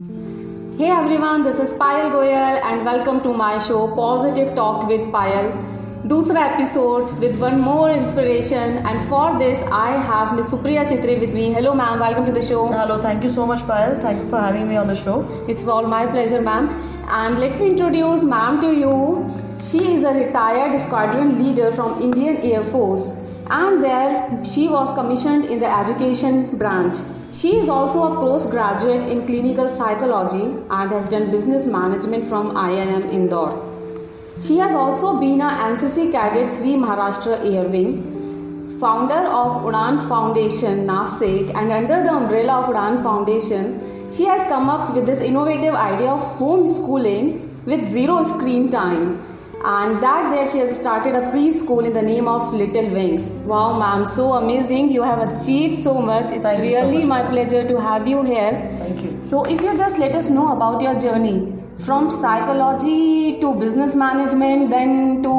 Hey everyone, this is Payal Goyal and welcome to my show Positive Talk with Payal. दूसरा episode with one more inspiration and for this I have Miss Supriya Chitri with me. Hello ma'am, welcome to the show. Hello, thank you so much, Payal. Thank you for having me on the show. It's all my pleasure ma'am. And let me introduce ma'am to you. She is a retired squadron leader from Indian Air Force and there she was commissioned in the education branch. She is also a postgraduate in clinical psychology and has done business management from IIM Indore. She has also been a NCC cadet 3 Maharashtra Air Wing, founder of Udan Foundation Nasik, and under the umbrella of Udan Foundation, she has come up with this innovative idea of homeschooling with zero screen time. And that there she has started a preschool in the name of Little Wings. Wow, ma'am, so amazing! You have achieved so much. It's Thank you so really much. my pleasure to have you here. Thank you. So, if you just let us know about your journey from psychology to business management, then to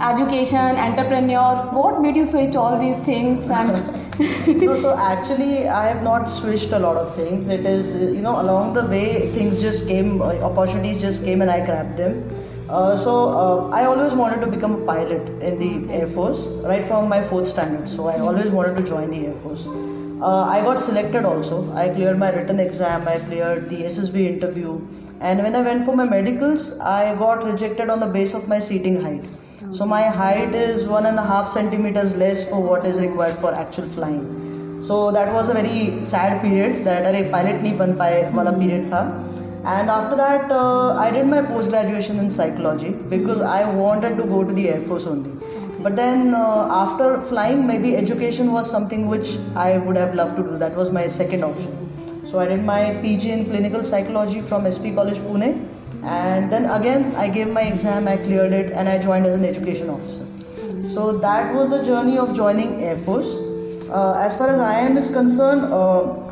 education, entrepreneur, what made you switch all these things? And no, so actually, I have not switched a lot of things. It is, you know, along the way, things just came, uh, opportunities just came, and I grabbed them. Uh, so uh, I always wanted to become a pilot in the Air Force, right from my fourth standard. So I always wanted to join the Air Force. Uh, I got selected also. I cleared my written exam. I cleared the SSB interview. And when I went for my medicals, I got rejected on the base of my seating height. So my height is one and a half centimeters less for what is required for actual flying. So that was a very sad period that अरे pilot नहीं बन पाए वाला period था. and after that, uh, I did my post graduation in psychology because I wanted to go to the Air Force only. But then uh, after flying, maybe education was something which I would have loved to do. That was my second option. So I did my PG in clinical psychology from SP College Pune, and then again I gave my exam, I cleared it, and I joined as an education officer. So that was the journey of joining Air Force. Uh, as far as IIM is concerned, uh,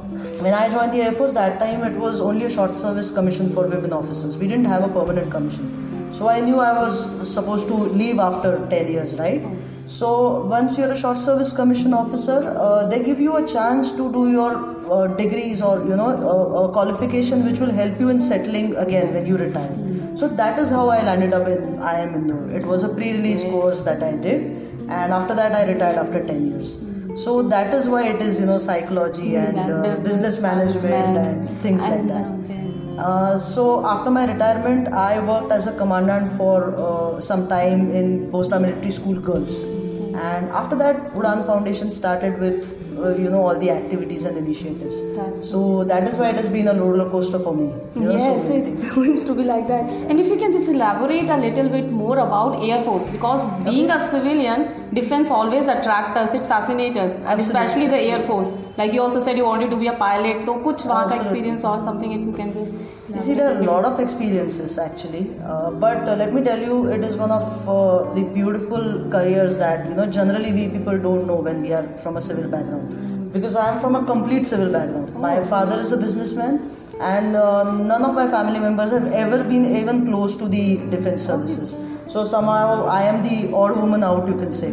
when I joined the Air Force, that time it was only a short service commission for women officers. We didn't have a permanent commission. So I knew I was supposed to leave after 10 years, right? So once you're a short service commission officer, uh, they give you a chance to do your uh, degrees or you know uh, a qualification which will help you in settling again when you retire. So that is how I landed up in IIM Indore. It was a pre-release course that I did, and after that I retired after 10 years. So that is why it is you know psychology and uh, business management and things like that. okay. Uh, so after my retirement, I worked as a commandant for uh, some time in Posta Military School Girls, and after that, Udan Foundation started with uh, you know all the activities and initiatives. That so that is why it has been a roller coaster for me. You yes so it seems to be like that. And if you can just elaborate a little bit more about air force because being okay. a civilian defense always attracts us. It's fascinates us absolutely, especially the air force. Like you also said you wanted to be a pilot. So kuch wahan experience or something if you can just you see there are a lot of experiences actually. Uh, but uh, let me tell you it is one of uh, the beautiful careers that you know generally we people don't know when we are from a civil background. Because I am from a complete civil background. My father is a businessman, and uh, none of my family members have ever been even close to the defense services. So somehow I am the odd woman out, you can say.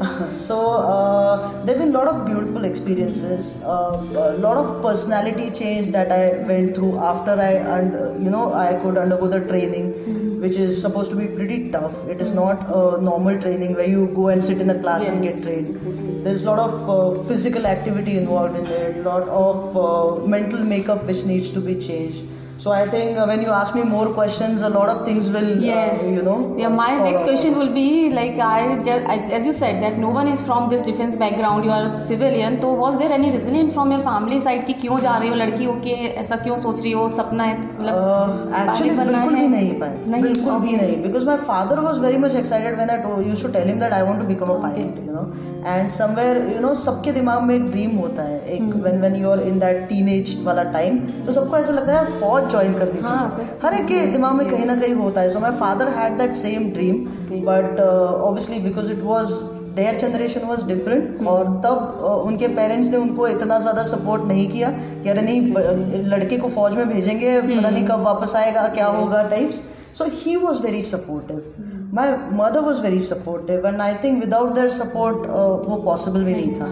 so uh, there have been a lot of beautiful experiences, uh, a lot of personality change that I went through after I and uh, you know I could undergo the training, which is supposed to be pretty tough. It is not a normal training where you go and sit in the class and get trained. exactly. There's a lot of uh, physical activity involved in it, a lot of uh, mental makeup which needs to be changed. So I think uh, when you ask me more questions, a lot of things will, Yes. uh, you know. Yeah, my follow next question will be like I just as you said that no one is from this defense background. You are civilian. तो was there any reason from your family side कि क्यों जा रही हो लड़की हो के ऐसा क्यों सोच रही हो सपना है मतलब एक्चुअली बिल्कुल है? भी नहीं पाए बिल्कुल भी. नहीं because my father was very much excited when I used to tell him that I want to become a pilot no and somewhere you know सबके दिमाग में एक ड्रीम होता है। एक Hmm. When when you are in that teenage वाला time तो सबको ऐसा लगता है फौज ज्वाइन करनी हाँ, चाहिए हर एक के दिमाग में कहीं ना कहीं होता है। So my father had that same dream but obviously because it was their generation was different और तब uh, उनके पेरेंट्स ने उनको इतना ज़्यादा सपोर्ट नहीं किया कि अरे नहीं लड़के को फौज में भेजेंगे पता नहीं कब वापस आएगा क्या होगा types so he was very supportive my mother was very supportive and I think without their support वो पॉसिबल भी नहीं था।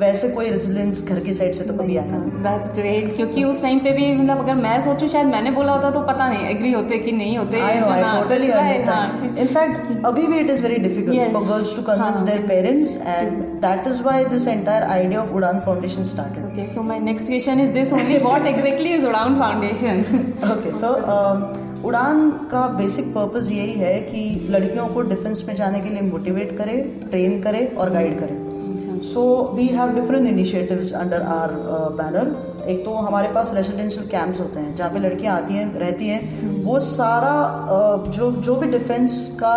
वैसे कोई रेजिलेंस घर की साइड से तो कभी आता दैट्स ग्रेट क्योंकि उस टाइम पे भी मतलब अगर मैं सोचूं शायद मैंने बोला होता तो पता नहीं एग्री होते कि नहीं होते इनफैक्ट अच्छा हाँ। अभी भी it is very difficult for girls to convince their parents and that is why this entire idea of Udaan foundation started okay so my next question is this only what exactly is Udaan foundation okay so Udaan का basic purpose यही है कि लड़कियों को defence में जाने के लिए मोटिवेट करे ट्रेन करे और गाइड करे। So we have different initiatives under our banner एक तो हमारे पास रेजिडेंशियल कैंप्स होते हैं जहाँ पे लड़कियाँ आती हैं रहती हैं। वो सारा uh, जो जो भी डिफेंस का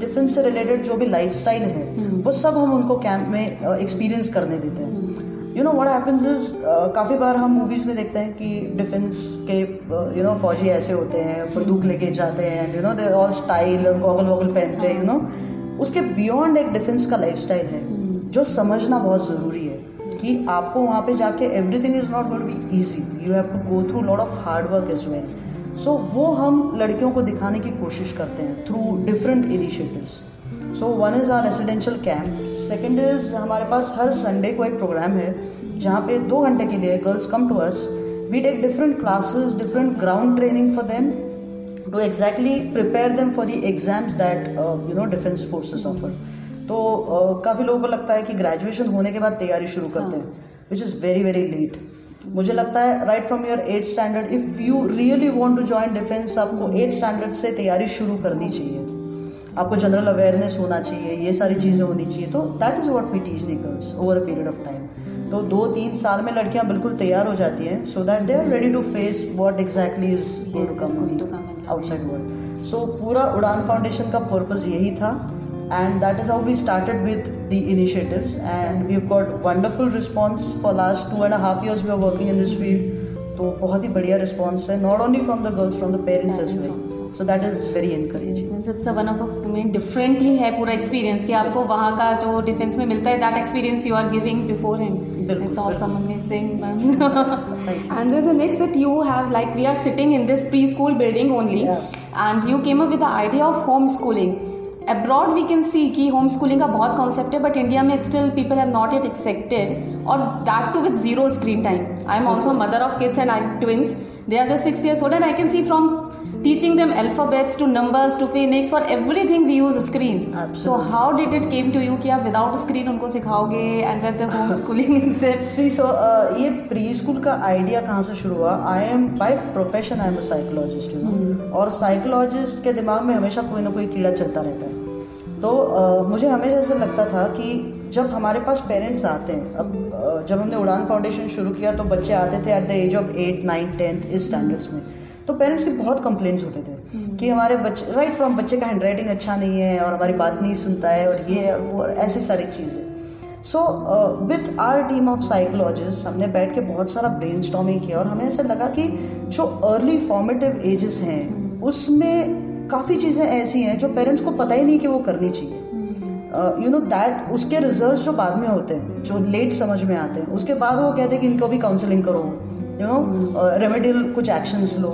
डिफेंस से रिलेटेड जो भी लाइफस्टाइल है वो सब हम उनको कैंप में एक्सपीरियंस करने देते हैं। You know what happens is काफ़ी बार हम मूवीज़ में देखते हैं कि डिफेंस के यू नो फौजी ऐसे होते हैं बंदूक लेके जाते हैं you know they all style goggle वॉगल पहनते हैं यू नो उसके बियॉन्ड एक डिफेंस का लाइफस्टाइल है। जो समझना बहुत ज़रूरी है कि आपको वहाँ पे जाके everything is not going to be easy you have to go through lot of hard work as well so वो हम लड़कियों को दिखाने की कोशिश करते हैं through different initiatives so one is our residential camp second is हमारे पास हर संडे को एक प्रोग्राम है जहाँ पे दो घंटे के लिए girls come to us we take different classes different ground training for them to exactly prepare them for the exams that you know defence forces offer तो काफ़ी लोगों को लगता है कि ग्रेजुएशन होने के बाद तैयारी शुरू करते हैं which is very very late मुझे लगता है right from your eight standard if you really want to join defence आपको एट स्टैंडर्ड से तैयारी शुरू करनी चाहिए। आपको जनरल अवेयरनेस होना चाहिए ये सारी चीज़ें होनी चाहिए। तो that is what we teach the girls over a period of time तो दो तीन साल में लड़कियाँ बिल्कुल तैयार हो जाती हैं so that they are ready to face what exactly is the outside world so पूरा उड़ान फाउंडेशन का पर्पज यही था। and that is how we started with the initiatives and we've got wonderful response for last two and a half years we are working in this field तो बहुत ही बढ़िया response है not only from the girls from the parents as Parents well also. So that is very encouraging means it's one of तुम्हें different ही है पूरा experience कि आपको वहाँ का जो डिफेंस में मिलता है that experience you are giving beforehand बिल्कुल, it's awesome amazing ma'am Thank you. and then the next that you have like we are sitting in this preschool building only Yeah. and you came up with the idea Abroad we can see कि home schooling का बहुत concept है but India में it still people have not it accepted और that too with zero screen time I am also mother of kids and I twins they are just six years old and I can see from teaching them alphabets to numbers to phonics for everything we use screen. Absolutely. so how did it came to you कि आप without screen उनको सिखाओगे and then the homeschooling itself सी सो ये pre school का idea कहाँ से शुरू हुआ? I am by profession I am a psychologist you know और साइकोलॉजिस्ट के दिमाग में हमेशा कोई ना कोई कीड़ा चलता रहता है। तो uh, मुझे हमेशा ऐसा लगता था कि जब हमारे पास पेरेंट्स आते हैं अब uh, जब हमने उड़ान फाउंडेशन शुरू किया तो बच्चे आते थे at the age of eight nine tenth इस स्टैंडर्ड्स में। तो पेरेंट्स के बहुत कंप्लेंट्स होते थे कि हमारे बच्चे राइट फ्रॉम बच्चे का हैंड राइटिंग अच्छा नहीं है और हमारी बात नहीं सुनता है और ये और वो और ऐसी सारी चीज़ें। So with our team of psychologist हमने बैठ के बहुत सारा ब्रेन स्टॉमिंग किया और हमें ऐसा लगा कि जो अर्ली फॉर्मेटिव एजेस हैं उसमें काफ़ी चीज़ें ऐसी हैं जो पेरेंट्स को पता ही नहीं कि वो करनी चाहिए। यू नो दैट उसके रिज़ल्ट जो बाद में होते हैं जो लेट समझ में आते हैं उसके बाद वो कहते हैं कि इनको भी काउंसलिंग करो। यू नो रेमेडियल कुछ actions low.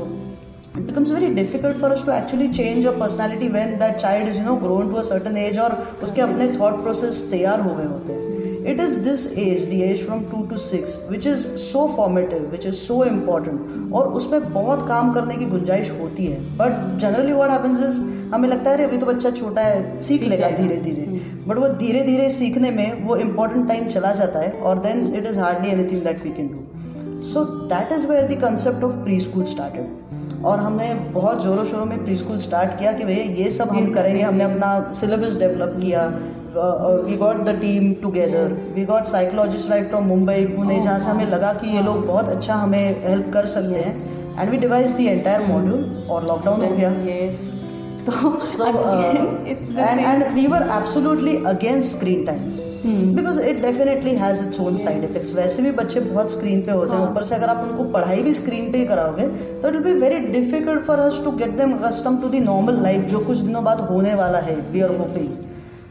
It becomes very difficult for us to actually change our personality when that child is you know grown to certain age और उसके अपने थॉट प्रोसेस तैयार हो गए होते हैं। It is this age the age from two to six which is so formative which is so important और उसमें बहुत काम करने की गुंजाइश होती है। But generally what happens is हमें लगता है अरे अभी तो बच्चा छोटा है सीख लेगा धीरे धीरे बट वो धीरे धीरे सीखने में वो इम्पोर्टेंट टाइम चला जाता है और then it is hardly anything that we can do so that is where the concept of pre school started और हमने बहुत ज़ोरों शोरों में प्री स्कूल स्टार्ट किया कि भैया ये सब हम करेंगे। हमने अपना सिलेबस डेवलप किया। We got the team together we got psychologist right from Mumbai Pune जहाँ से हमें लगा कि ये लोग बहुत अच्छा हमें हेल्प कर सकते हैं। And we devise the entire module और लॉकडाउन हो गया। Yes. तो So, uh, again it's the because it definitely has its own side effects वैसे भी बच्चे बहुत स्क्रीन पे होते हैं। हाँ. ऊपर से अगर आप उनको पढ़ाई भी स्क्रीन पे ही कराओगे तो it will be very difficult for us to get them custom to the normal life जो कुछ दिनों बाद होने वाला है we are hoping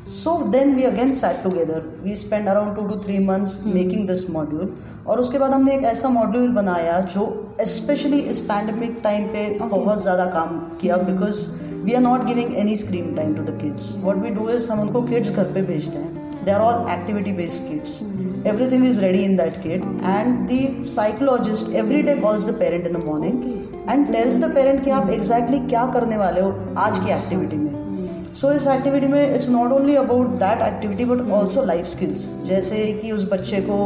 so then we again sat together we spend around two two three months making this module और उसके बाद हमने एक ऐसा मॉड्यूल बनाया जो स्पेशली इस पैंडमिक टाइम पे Okay. बहुत ज़्यादा काम किया because we are not giving any screen time to the kids what we do is हम उनको किड्स घर पे भेजते हैं। They are all activity based kids. Everything is ready in that kit and the psychologist every day calls the parent in the morning okay. and tells the parent कि आप exactly क्या करने वाले हो आज की एक्टिविटी में। सो so, इस एक्टिविटी में it's not only about that activity but also life skills जैसे कि उस बच्चे को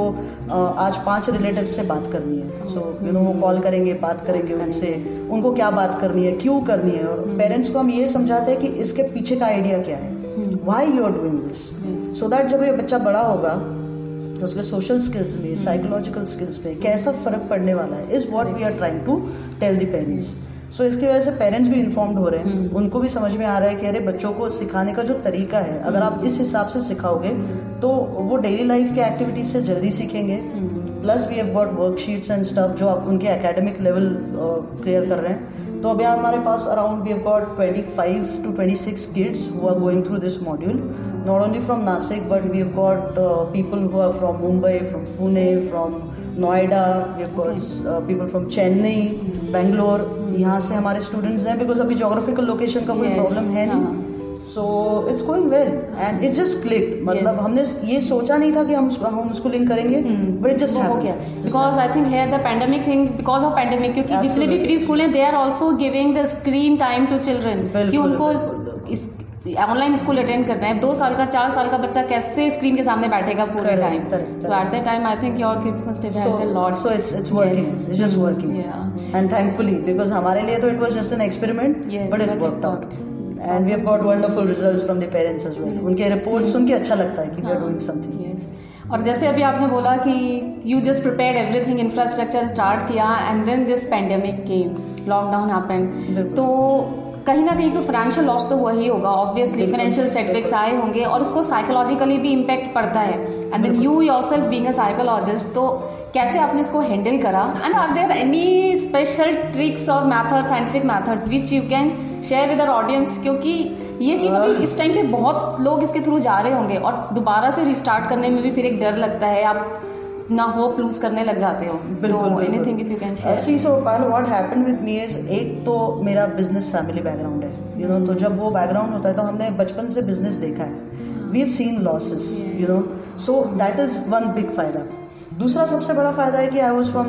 आज पाँच रिलेटिव से बात करनी है। सो यू नो वो कॉल करेंगे बात करेंगे उनसे। उनको क्या बात करनी है क्यों करनी है? और पेरेंट्स को हम ये समझाते हैं कि इसके पीछे का आइडिया क्या है? Why you are doing this so that जब ये बच्चा बड़ा होगा तो उसके सोशल स्किल्स में साइकोलॉजिकल स्किल्स में कैसा फ़र्क पड़ने वाला है is what we are trying to tell the parents so so, इसकी वजह से पेरेंट्स भी इन्फॉर्म्ड हो रहे हैं। हम्म। उनको भी समझ में आ रहा है कि अरे बच्चों को सिखाने का जो तरीका है अगर आप इस हिसाब से सिखाओगे तो वो डेली लाइफ के एक्टिविटीज़ से जल्दी सीखेंगे। Plus we have got worksheets and stuff जो आप उनके एकेडमिक लेवल क्लियर कर रहे हैं। तो अभी हमारे पास around we have got 25 to 26 kids who are going through this module not only from Nashik but we have got people who are from Mumbai from Pune from Noida we have got people from Chennai Bangalore यहाँ से हमारे students हैं because अभी geographical location का कोई problem है नहीं. So it's going well and it just click मतलब हमने ये सोचा नहीं था कि हम उसको हम स्कूलिंग करेंगे बट इट जस्ट हो गया। बिकॉज़ आई थिंक है the pandemic thing because of pandemic क्योंकि जितने भी प्री स्कूल हैं they are also giving the screen time to children कि उनको इस ऑनलाइन स्कूल अटेंड करना है। दो साल का चार साल का बच्चा कैसे स्क्रीन के सामने बैठेगा पूरे time so at that time I think your kids must have had a lot so it's it's working it's just working and thankfully because हमारे लिए तो it was just an experiment but it worked out and we have got wonderful results from the parents as well उनके report सुन के अच्छा लगता है कि वी आर डूइंग समथिंग और जैसे अभी आपने बोला कि you just prepare everything infrastructure start किया एंड देन दिस पेंडेमिक के लॉकडाउन हैपन तो कहीं ना कहीं तो फाइनेंशियल लॉस तो वही होगा ऑब्वियसली फाइनेंशियल सेटबैक्स आए होंगे और उसको साइकोलॉजिकली भी इम्पैक्ट पड़ता है. And then you yourself being a psychologist तो कैसे आपने इसको हैंडल करा? And are there any special tricks और method scientific methods which you can share with our audience क्योंकि ये चीज़ अभी इस टाइम पे बहुत लोग इसके थ्रू जा रहे होंगे और दोबारा से रिस्टार्ट करने में भी फिर एक डर लगता है। आप ना होप लूज करने लग जाते हो। बिल्कुल anything if you can share see so Pal what happened with me is एक तो मेरा बिज़नेस फैमिली बैकग्राउंड है। यू नो तो जब वो बैकग्राउंड होता है तो हमने बचपन से बिज़नेस देखा है। We have seen losses you know so that is one big फ़ायदा। दूसरा सबसे बड़ा फ़ायदा है कि I was from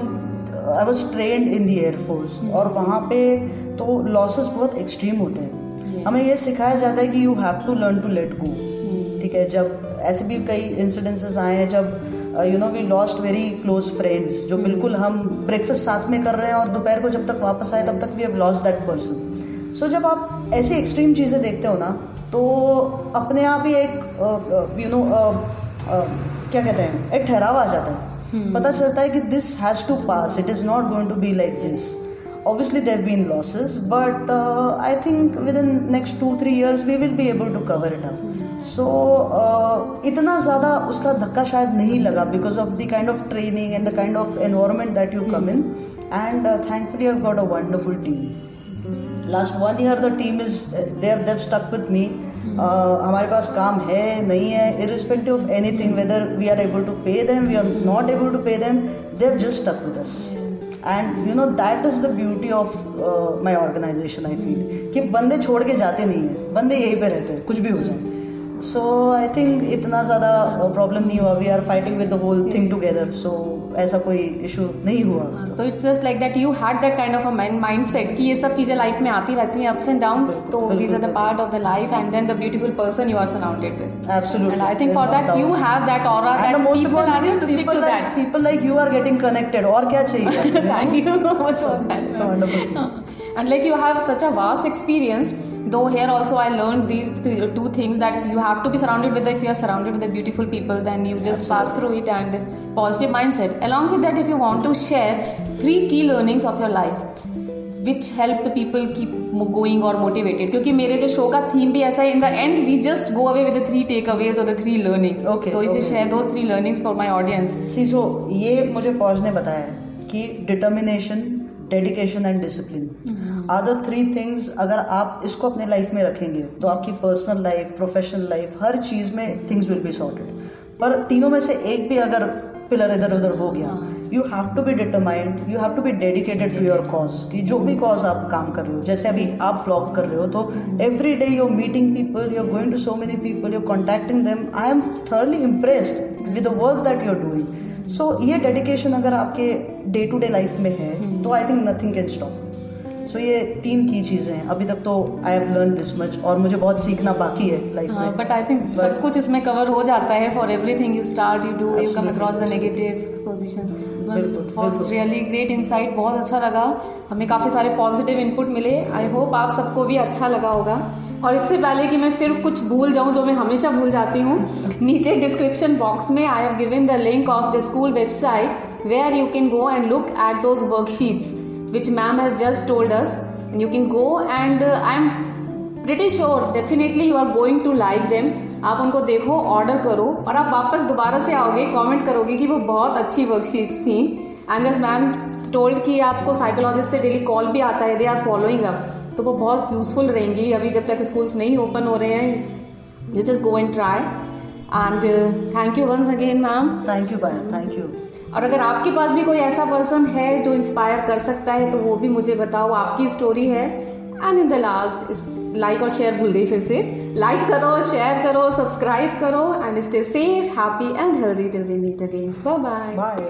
I was trained in the air force और वहाँ पे तो लॉसेस बहुत एक्सट्रीम होते हैं। हमें ये सिखाया जाता है कि you have to learn to let go ठीक है जब ऐसे भी कई इंसिडेंसेस आए हैं जब you know we lost very close friends जो hmm. बिल्कुल हम ब्रेकफास्ट साथ में कर रहे हैं और दोपहर को जब तक वापस आए तब तक we have lost that person सो जब आप ऐसी एक्सट्रीम चीज़ें देखते हो ना तो अपने आप ही एक यू नो क्या कहते हैं एक ठहराव आ जाता है। Hmm. पता चलता है कि this has to pass it is not going to be like this obviously there have been losses but uh, i think within next 2 3 years we will be able to cover it up. So so, uh, इतना ज़्यादा उसका धक्का शायद नहीं लगा because of the kind of training and the kind of environment that you come in and thankfully I got a wonderful team last one year the team is they've they've stuck with me हमारे पास काम है नहीं है irrespective of anything whether we are able to pay them we are not able to pay them they've just stuck with us and you know that is the beauty of my organisation I feel कि बंदे छोड़ के जाते नहीं हैं बंदे यहीं पे रहते हैं कुछ भी हो जाए। सो आई थिंक इतना ज़्यादा प्रॉब्लम नहीं हुआ. We are fighting with the whole thing together सो ऐसा कोई इशू नहीं हुआ. तो it's just like that you had that kind of a mind set कि ये सब चीज़ें लाइफ में आती रहती हैं अप्स एंड डाउन्स तो these are the part of the life and then the beautiful person you are surrounded with absolutely I think for that you have that aura that people are to stick to that people like you are getting connected और क्या चाहिए thank you so much for that and like you have such a vast experience though here also I learn these two things that you have to be surrounded with if you are surrounded with beautiful people then you just pass through it and positive mind set along with that if you want to share three key learnings of your life which help people keep going और motivated क्योंकि मेरे जो show का theme भी ऐसा है in the end we just go away with three takeaways और three learning okay three learnings for my audience see ये मुझे फौज ने बताया कि determination dedication and discipline the three things अगर आप इसको अपने लाइफ में रखेंगे तो आपकी पर्सनल लाइफ प्रोफेशनल लाइफ हर चीज़ में थिंग्स विल बी सॉर्टेड पर तीनों में से एक भी अगर पिलर इधर उधर हो गया you have to be determined you have to be dedicated to your cause कि जो भी कॉज आप काम कर रहे हो जैसे अभी आप व्लॉग कर रहे हो तो every day you're meeting people you are going to so many people you're contacting them I am thoroughly impressed with the work that you are doing so ये डेडिकेशन अगर आपके डे टू डे लाइफ में है तो I think nothing can stop so so, ये तीन की चीज़ें हैं। अभी तक तो I have learn this much और मुझे बहुत सीखना बाकी है लाइफ में। बट आई थिंक सब कुछ इसमें कवर हो जाता है। For everything you start you do you come across the negative position for really great insight बहुत अच्छा लगा। हमें काफ़ी सारे पॉजिटिव इनपुट मिले। आई होप आप सबको भी अच्छा लगा होगा। और इससे पहले कि मैं फिर कुछ भूल जाऊँ जो मैं हमेशा भूल जाती हूँ नीचे डिस्क्रिप्शन बॉक्स में I have given the link of the school website where you can go and look at those worksheets which ma'am has just told us and you can go and uh, i'm pretty sure definitely you are going to like them. आप उनको देखो order करो और आप वापस दोबारा से आओगे कमेंट करोगे कि वो बहुत अच्छी वर्कशीट्स थी। एंड दस मैम टोल्ड कि आपको साइकोलॉजिस्ट से डेली कॉल भी आता है दे आर फॉलोइंग अप तो वो बहुत यूज़फुल रहेंगी अभी जब तक स्कूल्स नहीं ओपन हो रहे हैं you just go and try and thank you once again ma'am thank you thank you और अगर आपके पास भी कोई ऐसा पर्सन है जो इंस्पायर कर सकता है तो वो भी मुझे बताओ। आपकी स्टोरी है। And in the last like और शेयर भूल गई फिर से। लाइक करो शेयर करो सब्सक्राइब करो and stay safe happy and healthy till we meet again bye bye